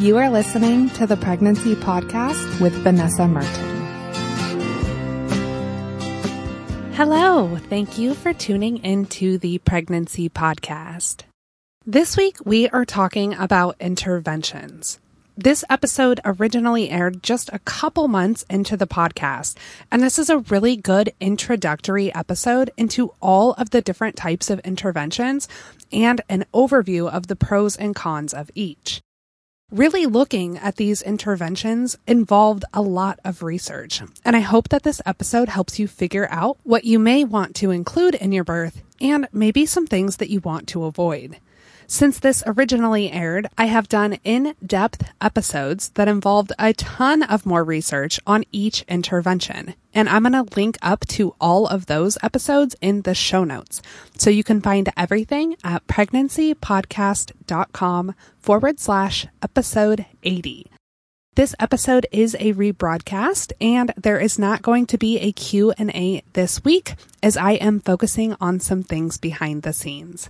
You are listening to the Pregnancy Podcast with Vanessa Merten. Hello. Thank you for tuning into the Pregnancy Podcast. This week we are talking about interventions. This episode originally aired just a couple months into the podcast, and this is a really good introductory episode into all of the different types of interventions and an overview of the pros and cons of each. Really looking at these interventions involved a lot of research, and I hope that this episode helps you figure out what you may want to include in your birth and maybe some things that you want to avoid. Since this originally aired, I have done in depth episodes that involved a ton of more research on each intervention. And I'm going to link up to all of those episodes in the show notes. So you can find everything at pregnancypodcast.com forward slash episode 80. This episode is a rebroadcast and there is not going to be a Q&A this week as I am focusing on some things behind the scenes.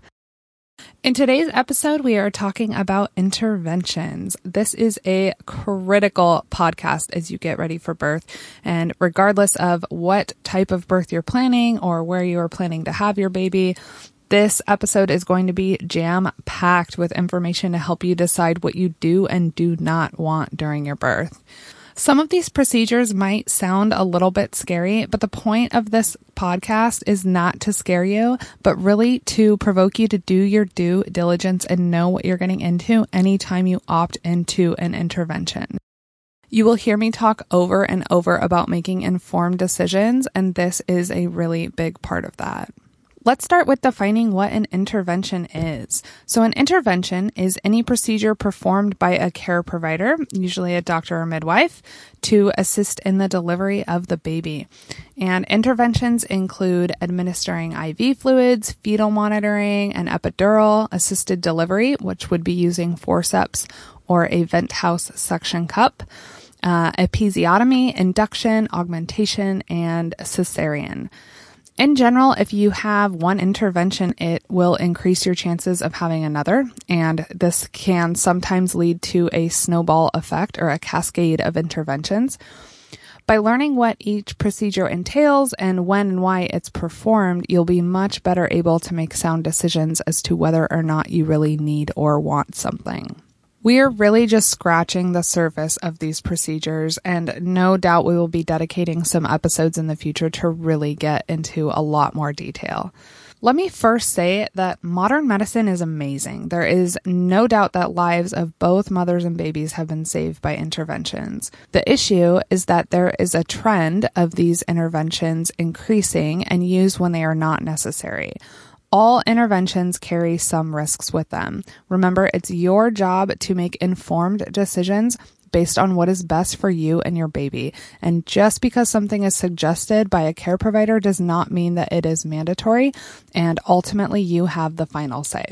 In today's episode, we are talking about interventions. This is a critical podcast as you get ready for birth. And regardless of what type of birth you're planning or where you are planning to have your baby, this episode is going to be jam packed with information to help you decide what you do and do not want during your birth. Some of these procedures might sound a little bit scary, but the point of this podcast is not to scare you, but really to provoke you to do your due diligence and know what you're getting into anytime you opt into an intervention. You will hear me talk over and over about making informed decisions, and this is a really big part of that. Let's start with defining what an intervention is. So, an intervention is any procedure performed by a care provider, usually a doctor or midwife, to assist in the delivery of the baby. And interventions include administering IV fluids, fetal monitoring, an epidural, assisted delivery, which would be using forceps or a ventouse suction cup. Uh, episiotomy, induction, augmentation, and cesarean. In general, if you have one intervention, it will increase your chances of having another. And this can sometimes lead to a snowball effect or a cascade of interventions. By learning what each procedure entails and when and why it's performed, you'll be much better able to make sound decisions as to whether or not you really need or want something. We are really just scratching the surface of these procedures, and no doubt we will be dedicating some episodes in the future to really get into a lot more detail. Let me first say that modern medicine is amazing. There is no doubt that lives of both mothers and babies have been saved by interventions. The issue is that there is a trend of these interventions increasing and used when they are not necessary. All interventions carry some risks with them. Remember, it's your job to make informed decisions based on what is best for you and your baby. And just because something is suggested by a care provider does not mean that it is mandatory. And ultimately, you have the final say.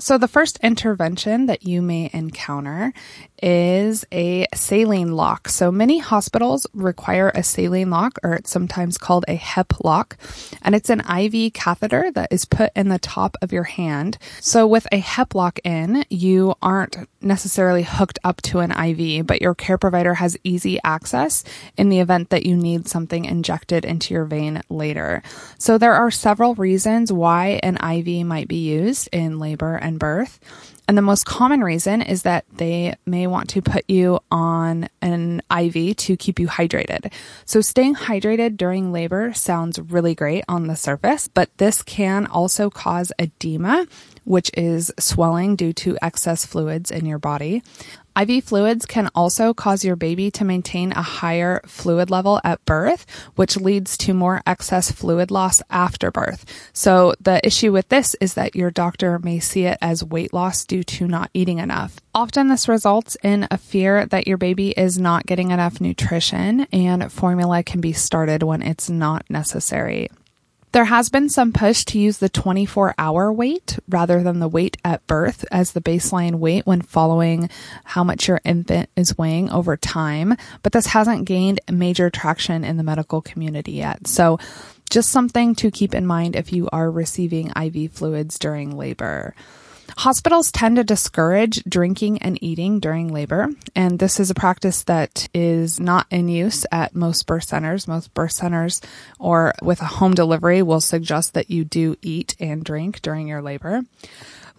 So, the first intervention that you may encounter is a saline lock. So, many hospitals require a saline lock, or it's sometimes called a HEP lock, and it's an IV catheter that is put in the top of your hand. So, with a HEP lock in, you aren't necessarily hooked up to an IV, but your care provider has easy access in the event that you need something injected into your vein later. So, there are several reasons why an IV might be used in labor and birth. And the most common reason is that they may want to put you on an IV to keep you hydrated. So staying hydrated during labor sounds really great on the surface, but this can also cause edema, which is swelling due to excess fluids in your body. IV fluids can also cause your baby to maintain a higher fluid level at birth, which leads to more excess fluid loss after birth. So the issue with this is that your doctor may see it as weight loss due to not eating enough. Often this results in a fear that your baby is not getting enough nutrition and formula can be started when it's not necessary. There has been some push to use the 24 hour weight rather than the weight at birth as the baseline weight when following how much your infant is weighing over time, but this hasn't gained major traction in the medical community yet. So just something to keep in mind if you are receiving IV fluids during labor. Hospitals tend to discourage drinking and eating during labor, and this is a practice that is not in use at most birth centers. Most birth centers or with a home delivery will suggest that you do eat and drink during your labor.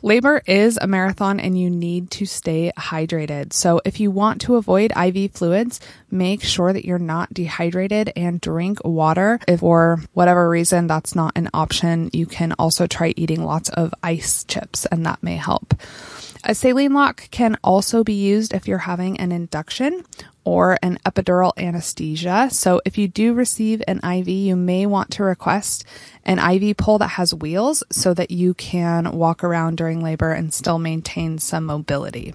Labor is a marathon and you need to stay hydrated. So if you want to avoid IV fluids, make sure that you're not dehydrated and drink water. If for whatever reason that's not an option, you can also try eating lots of ice chips and that may help. A saline lock can also be used if you're having an induction or an epidural anesthesia. So if you do receive an IV, you may want to request an IV pole that has wheels so that you can walk around during labor and still maintain some mobility.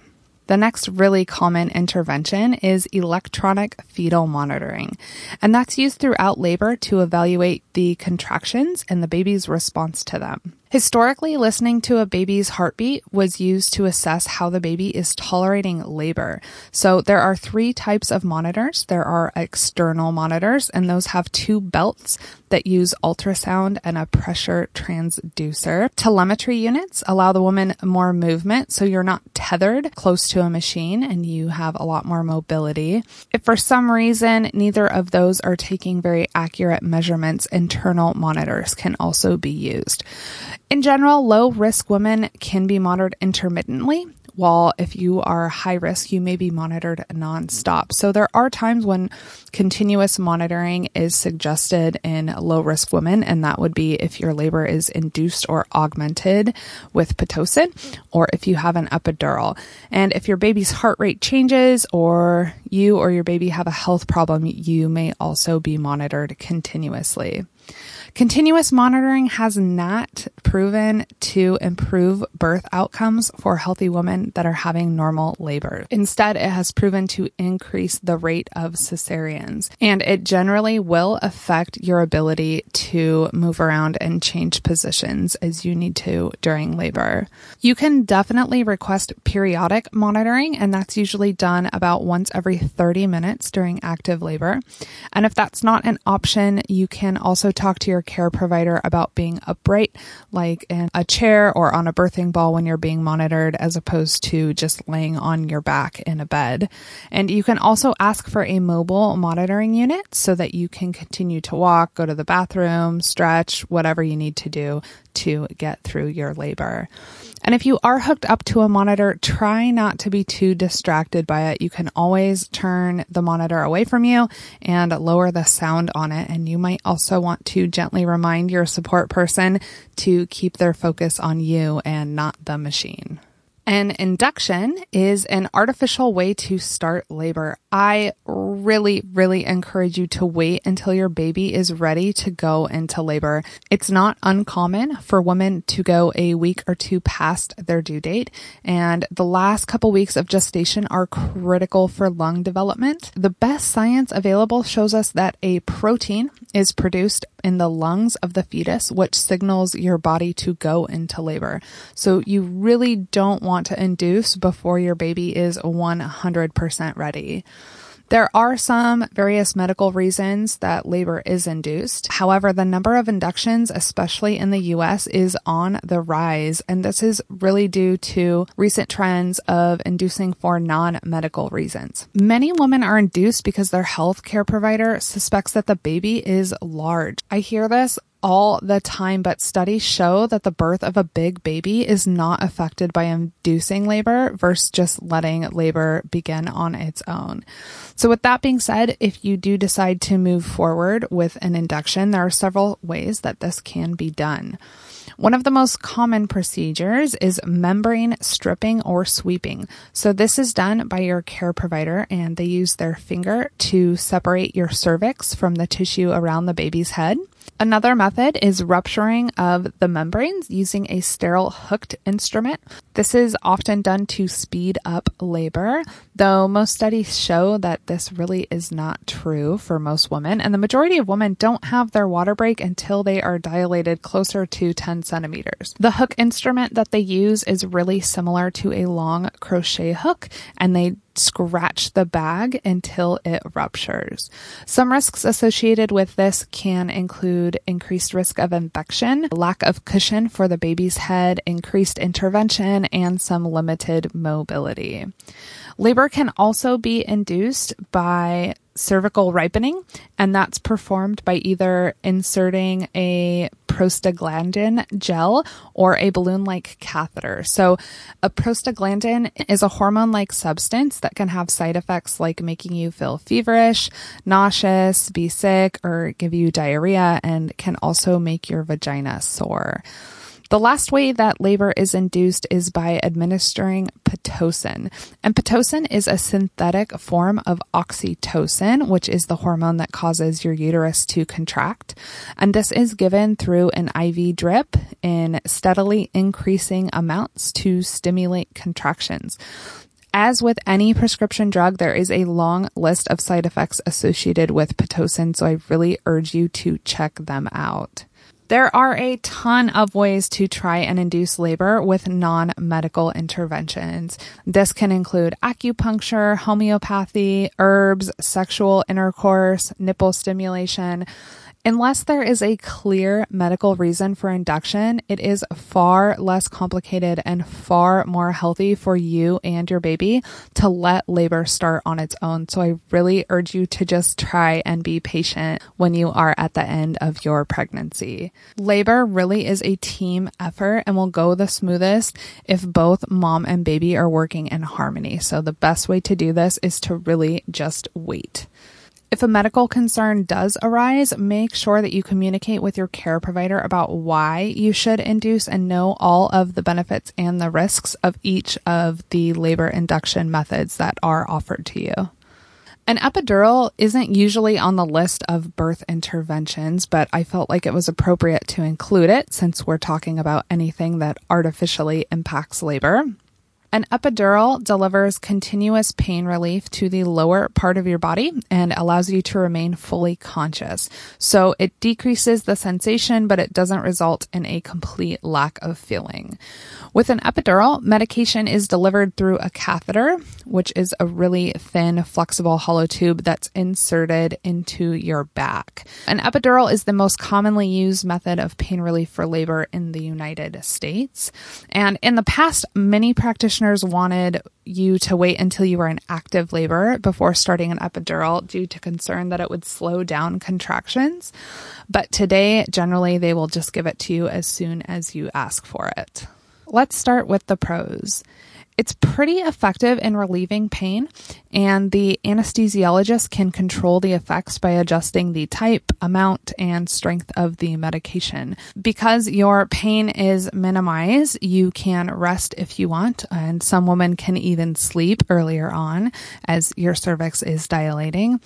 The next really common intervention is electronic fetal monitoring, and that's used throughout labor to evaluate the contractions and the baby's response to them. Historically, listening to a baby's heartbeat was used to assess how the baby is tolerating labor. So there are three types of monitors. There are external monitors, and those have two belts that use ultrasound and a pressure transducer. Telemetry units allow the woman more movement, so you're not tethered close to a machine and you have a lot more mobility. If for some reason neither of those are taking very accurate measurements, internal monitors can also be used. In general, low risk women can be monitored intermittently, while if you are high risk, you may be monitored nonstop. So there are times when continuous monitoring is suggested in low risk women, and that would be if your labor is induced or augmented with Pitocin, or if you have an epidural. And if your baby's heart rate changes, or you or your baby have a health problem, you may also be monitored continuously. Continuous monitoring has not proven to improve birth outcomes for healthy women that are having normal labor. Instead, it has proven to increase the rate of cesareans, and it generally will affect your ability to move around and change positions as you need to during labor. You can definitely request periodic monitoring, and that's usually done about once every 30 minutes during active labor. And if that's not an option, you can also talk to your care provider about being upright, like in a chair or on a birthing ball when you're being monitored, as opposed to just laying on your back in a bed. And you can also ask for a mobile monitoring unit so that you can continue to walk, go to the bathroom, stretch, whatever you need to do to get through your labor. And if you are hooked up to a monitor, try not to be too distracted by it. You can always turn the monitor away from you and lower the sound on it. And you might also want to gently remind your support person to keep their focus on you and not the machine. An induction is an artificial way to start labor. I really, really encourage you to wait until your baby is ready to go into labor. It's not uncommon for women to go a week or two past their due date. And the last couple weeks of gestation are critical for lung development. The best science available shows us that a protein is produced in the lungs of the fetus, which signals your body to go into labor. So you really don't want to induce before your baby is 100% ready. There are some various medical reasons that labor is induced. However, the number of inductions, especially in the US, is on the rise. And this is really due to recent trends of inducing for non-medical reasons. Many women are induced because their health care provider suspects that the baby is large. I hear this all the time, but studies show that the birth of a big baby is not affected by inducing labor versus just letting labor begin on its own. So with that being said, if you do decide to move forward with an induction, there are several ways that this can be done. One of the most common procedures is membrane stripping or sweeping. So this is done by your care provider and they use their finger to separate your cervix from the tissue around the baby's head. Another method is rupturing of the membranes using a sterile hooked instrument. This is often done to speed up labor, though most studies show that this really is not true for most women, and the majority of women don't have their water break until they are dilated closer to 10 10 centimeters. The hook instrument that they use is really similar to a long crochet hook, and they scratch the bag until it ruptures. Some risks associated with this can include increased risk of infection, lack of cushion for the baby's head, increased intervention, and some limited mobility. Labor can also be induced by cervical ripening, and that's performed by either inserting a prostaglandin gel or a balloon like catheter. So, a prostaglandin is a hormone like substance that can have side effects like making you feel feverish, nauseous, be sick, or give you diarrhea, and can also make your vagina sore. The last way that labor is induced is by administering Pitocin. And Pitocin is a synthetic form of oxytocin, which is the hormone that causes your uterus to contract. And this is given through an IV drip in steadily increasing amounts to stimulate contractions. As with any prescription drug, there is a long list of side effects associated with Pitocin, so I really urge you to check them out. There are a ton of ways to try and induce labor with non medical interventions. This can include acupuncture, homeopathy, herbs, sexual intercourse, nipple stimulation. Unless there is a clear medical reason for induction, it is far less complicated and far more healthy for you and your baby to let labor start on its own. So I really urge you to just try and be patient when you are at the end of your pregnancy. Labor really is a team effort and will go the smoothest if both mom and baby are working in harmony. So the best way to do this is to really just wait. If a medical concern does arise, make sure that you communicate with your care provider about why you should induce and know all of the benefits and the risks of each of the labor induction methods that are offered to you. An epidural isn't usually on the list of birth interventions, but I felt like it was appropriate to include it since we're talking about anything that artificially impacts labor. An epidural delivers continuous pain relief to the lower part of your body and allows you to remain fully conscious. So it decreases the sensation, but it doesn't result in a complete lack of feeling. With an epidural, medication is delivered through a catheter, which is a really thin, flexible hollow tube that's inserted into your back. An epidural is the most commonly used method of pain relief for labor in the United States. And in the past, many practitioners practitioners wanted you to wait until you were in active labor before starting an epidural due to concern that it would slow down contractions. But today, generally, they will just give it to you as soon as you ask for it. Let's start with the pros. It's pretty effective in relieving pain, and the anesthesiologist can control the effects by adjusting the type, amount, and strength of the medication. Because your pain is minimized, you can rest if you want, and some women can even sleep earlier on as your cervix is dilating.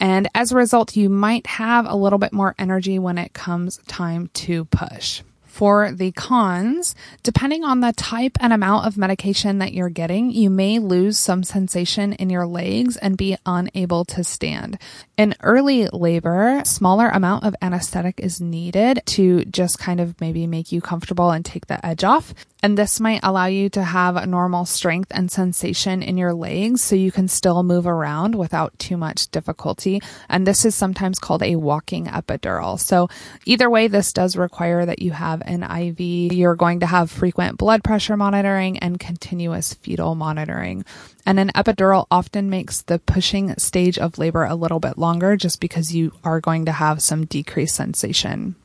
And as a result, you might have a little bit more energy when it comes time to push for the cons, depending on the type and amount of medication that you're getting, you may lose some sensation in your legs and be unable to stand. In early labor, smaller amount of anesthetic is needed to just kind of maybe make you comfortable and take the edge off. And this might allow you to have normal strength and sensation in your legs so you can still move around without too much difficulty. And this is sometimes called a walking epidural. So either way, this does require that you have an IV. You're going to have frequent blood pressure monitoring and continuous fetal monitoring. And an epidural often makes the pushing stage of labor a little bit longer just because you are going to have some decreased sensation.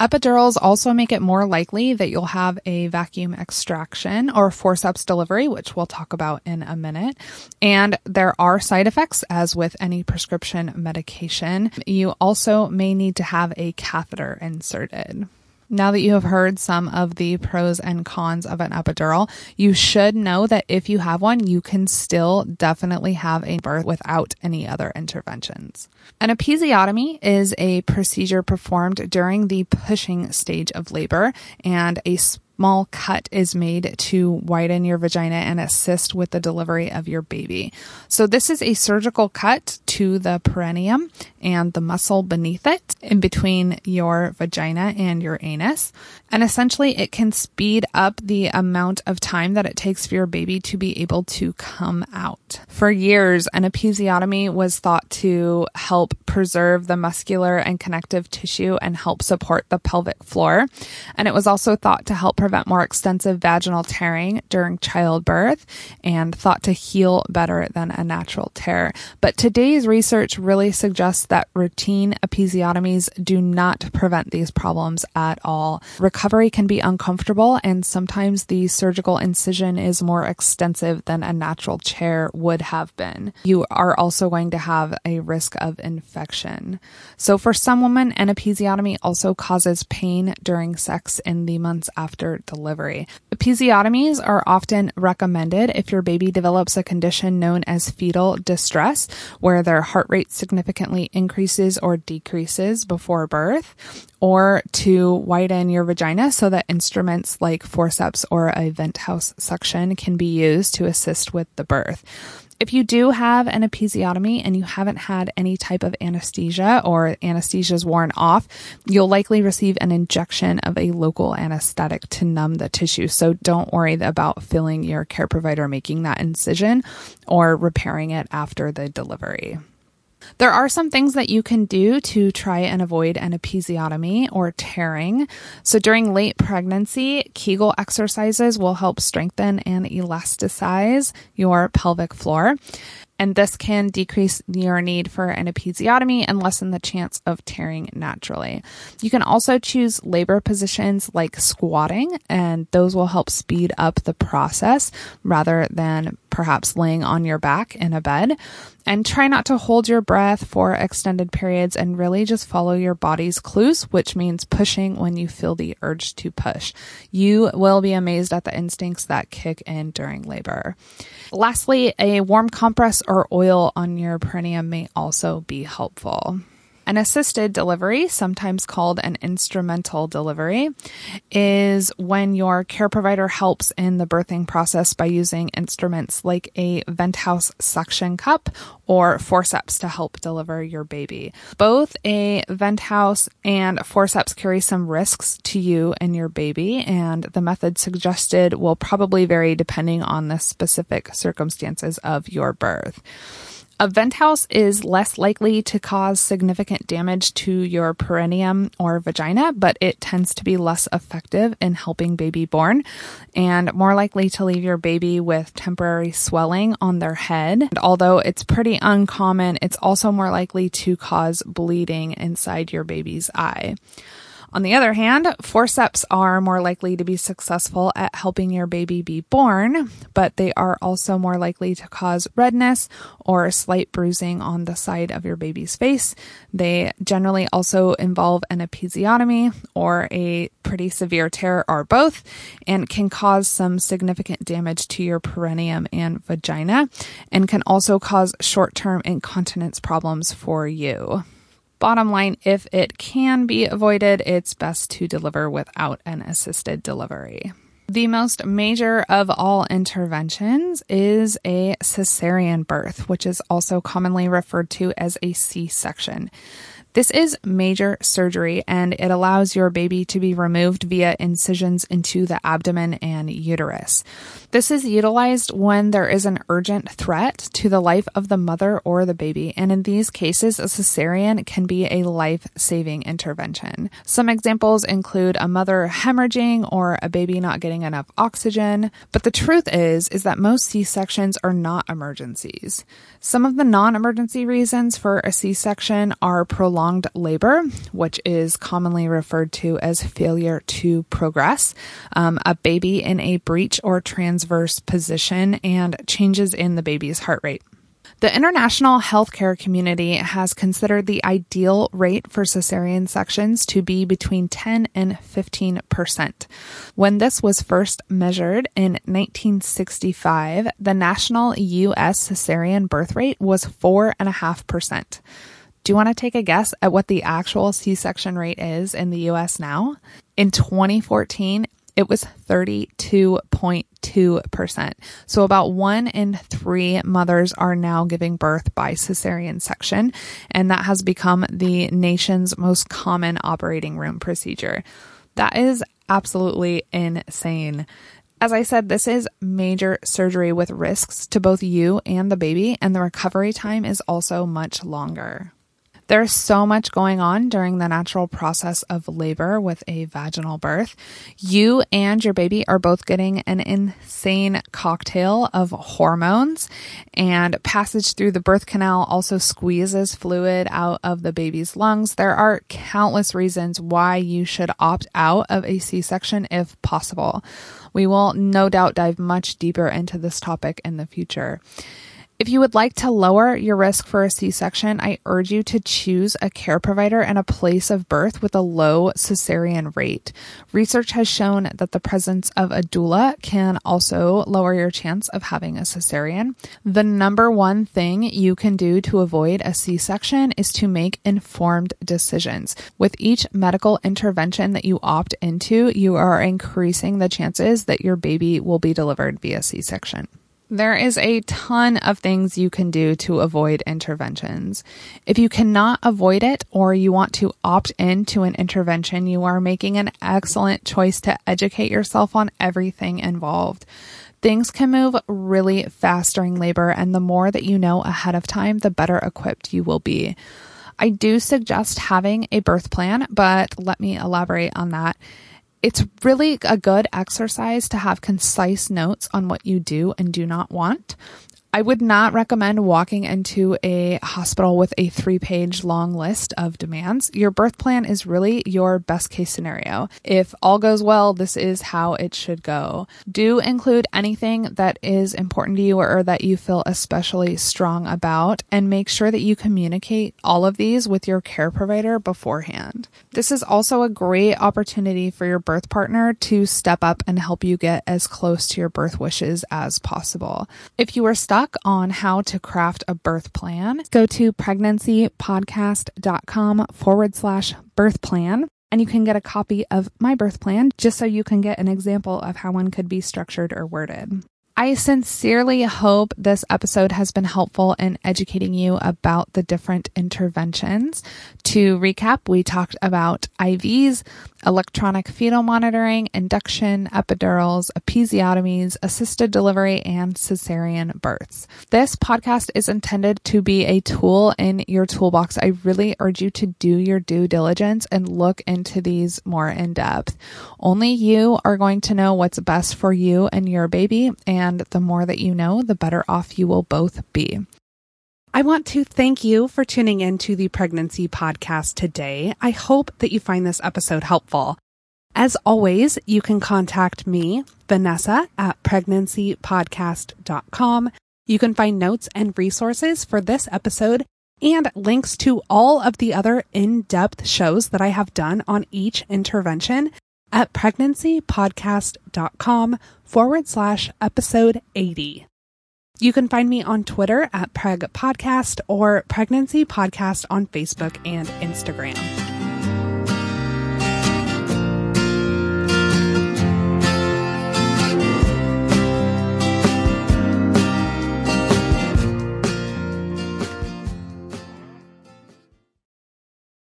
Epidurals also make it more likely that you'll have a vacuum extraction or forceps delivery, which we'll talk about in a minute. And there are side effects, as with any prescription medication. You also may need to have a catheter inserted. Now that you have heard some of the pros and cons of an epidural, you should know that if you have one, you can still definitely have a birth without any other interventions. An episiotomy is a procedure performed during the pushing stage of labor, and a small cut is made to widen your vagina and assist with the delivery of your baby. So this is a surgical cut to the perineum and the muscle beneath it in between your vagina and your anus. And essentially it can speed up the amount of time that it takes for your baby to be able to come out. For years, an episiotomy was thought to help preserve the muscular and connective tissue and help support the pelvic floor. And it was also thought to help prevent more extensive vaginal tearing during childbirth and thought to heal better than a natural tear. But today's research really suggests that routine episiotomies do not prevent these problems at all. Recovery can be uncomfortable and sometimes the surgical incision is more extensive than a natural tear would have been. You are also going to have a risk of infection. So for some women, an episiotomy also causes pain during sex in the months after delivery. Episiotomies are often recommended if your baby develops a condition known as fetal distress, where their heart rate significantly increases or decreases before birth, or to widen your vagina so that instruments like forceps or a Ventouse suction can be used to assist with the birth. If you do have an episiotomy and you haven't had any type of anesthesia or anesthesia is worn off, you'll likely receive an injection of a local anesthetic to numb the tissue. So don't worry about filling your care provider making that incision or repairing it after the delivery. There are some things that you can do to try and avoid an episiotomy or tearing. So during late pregnancy, Kegel exercises will help strengthen and elasticize your pelvic floor and this can decrease your need for an episiotomy and lessen the chance of tearing naturally. You can also choose labor positions like squatting, and those will help speed up the process rather than perhaps laying on your back in a bed. And try not to hold your breath for extended periods and really just follow your body's clues, which means pushing when you feel the urge to push. You will be amazed at the instincts that kick in during labor. Lastly, a warm compress or oil on your perineum may also be helpful. An assisted delivery, sometimes called an instrumental delivery, is when your care provider helps in the birthing process by using instruments like a Ventouse suction cup or forceps to help deliver your baby. Both a Ventouse and forceps carry some risks to you and your baby, and the method suggested will probably vary depending on the specific circumstances of your birth. A Ventouse is less likely to cause significant damage to your perineum or vagina, but it tends to be less effective in helping baby born and more likely to leave your baby with temporary swelling on their head. And although it's pretty uncommon, it's also more likely to cause bleeding inside your baby's eye. On the other hand, forceps are more likely to be successful at helping your baby be born, but they are also more likely to cause redness or slight bruising on the side of your baby's face. They generally also involve an episiotomy or a pretty severe tear or both and can cause some significant damage to your perineum and vagina and can also cause short-term incontinence problems for you. Bottom line, if it can be avoided, it's best to deliver without an assisted delivery. The most major of all interventions is a cesarean birth, which is also commonly referred to as a C section. This is major surgery and it allows your baby to be removed via incisions into the abdomen and uterus. This is utilized when there is an urgent threat to the life of the mother or the baby, and in these cases, a cesarean can be a life saving intervention. Some examples include a mother hemorrhaging or a baby not getting enough oxygen, but the truth is, is that most C sections are not emergencies. Some of the non emergency reasons for a C section are prolonged prolonged labor, which is commonly referred to as failure to progress, um, a baby in a breech or transverse position, and changes in the baby's heart rate. The international healthcare community has considered the ideal rate for cesarean sections to be between 10 and 15 percent. When this was first measured in 1965, the national U.S. cesarean birth rate was 4.5 percent. Do you want to take a guess at what the actual C section rate is in the US now? In 2014, it was 32.2%. So about one in three mothers are now giving birth by cesarean section, and that has become the nation's most common operating room procedure. That is absolutely insane. As I said, this is major surgery with risks to both you and the baby, and the recovery time is also much longer. There's so much going on during the natural process of labor with a vaginal birth. You and your baby are both getting an insane cocktail of hormones, and passage through the birth canal also squeezes fluid out of the baby's lungs. There are countless reasons why you should opt out of a C section if possible. We will no doubt dive much deeper into this topic in the future. If you would like to lower your risk for a C section, I urge you to choose a care provider and a place of birth with a low cesarean rate. Research has shown that the presence of a doula can also lower your chance of having a cesarean. The number one thing you can do to avoid a C section is to make informed decisions. With each medical intervention that you opt into, you are increasing the chances that your baby will be delivered via C section. There is a ton of things you can do to avoid interventions. If you cannot avoid it or you want to opt into an intervention, you are making an excellent choice to educate yourself on everything involved. Things can move really fast during labor, and the more that you know ahead of time, the better equipped you will be. I do suggest having a birth plan, but let me elaborate on that it's really a good exercise to have concise notes on what you do and do not want. I would not recommend walking into a hospital with a three page long list of demands. Your birth plan is really your best case scenario. If all goes well, this is how it should go. Do include anything that is important to you or that you feel especially strong about, and make sure that you communicate all of these with your care provider beforehand. This is also a great opportunity for your birth partner to step up and help you get as close to your birth wishes as possible. If you are stuck, on how to craft a birth plan, go to pregnancypodcast.com forward slash birth plan. And you can get a copy of my birth plan just so you can get an example of how one could be structured or worded. I sincerely hope this episode has been helpful in educating you about the different interventions. To recap, we talked about IVs, electronic fetal monitoring, induction, epidurals, episiotomies, assisted delivery, and cesarean births. This podcast is intended to be a tool in your toolbox. I really urge you to do your due diligence and look into these more in depth. Only you are going to know what's best for you and your baby, and the more that you know, the better off you will both be. I want to thank you for tuning in to the pregnancy podcast today. I hope that you find this episode helpful. As always, you can contact me, Vanessa, at pregnancypodcast.com. You can find notes and resources for this episode and links to all of the other in depth shows that I have done on each intervention at pregnancypodcast.com forward slash episode 80. You can find me on Twitter at Preg Podcast or Pregnancy Podcast on Facebook and Instagram.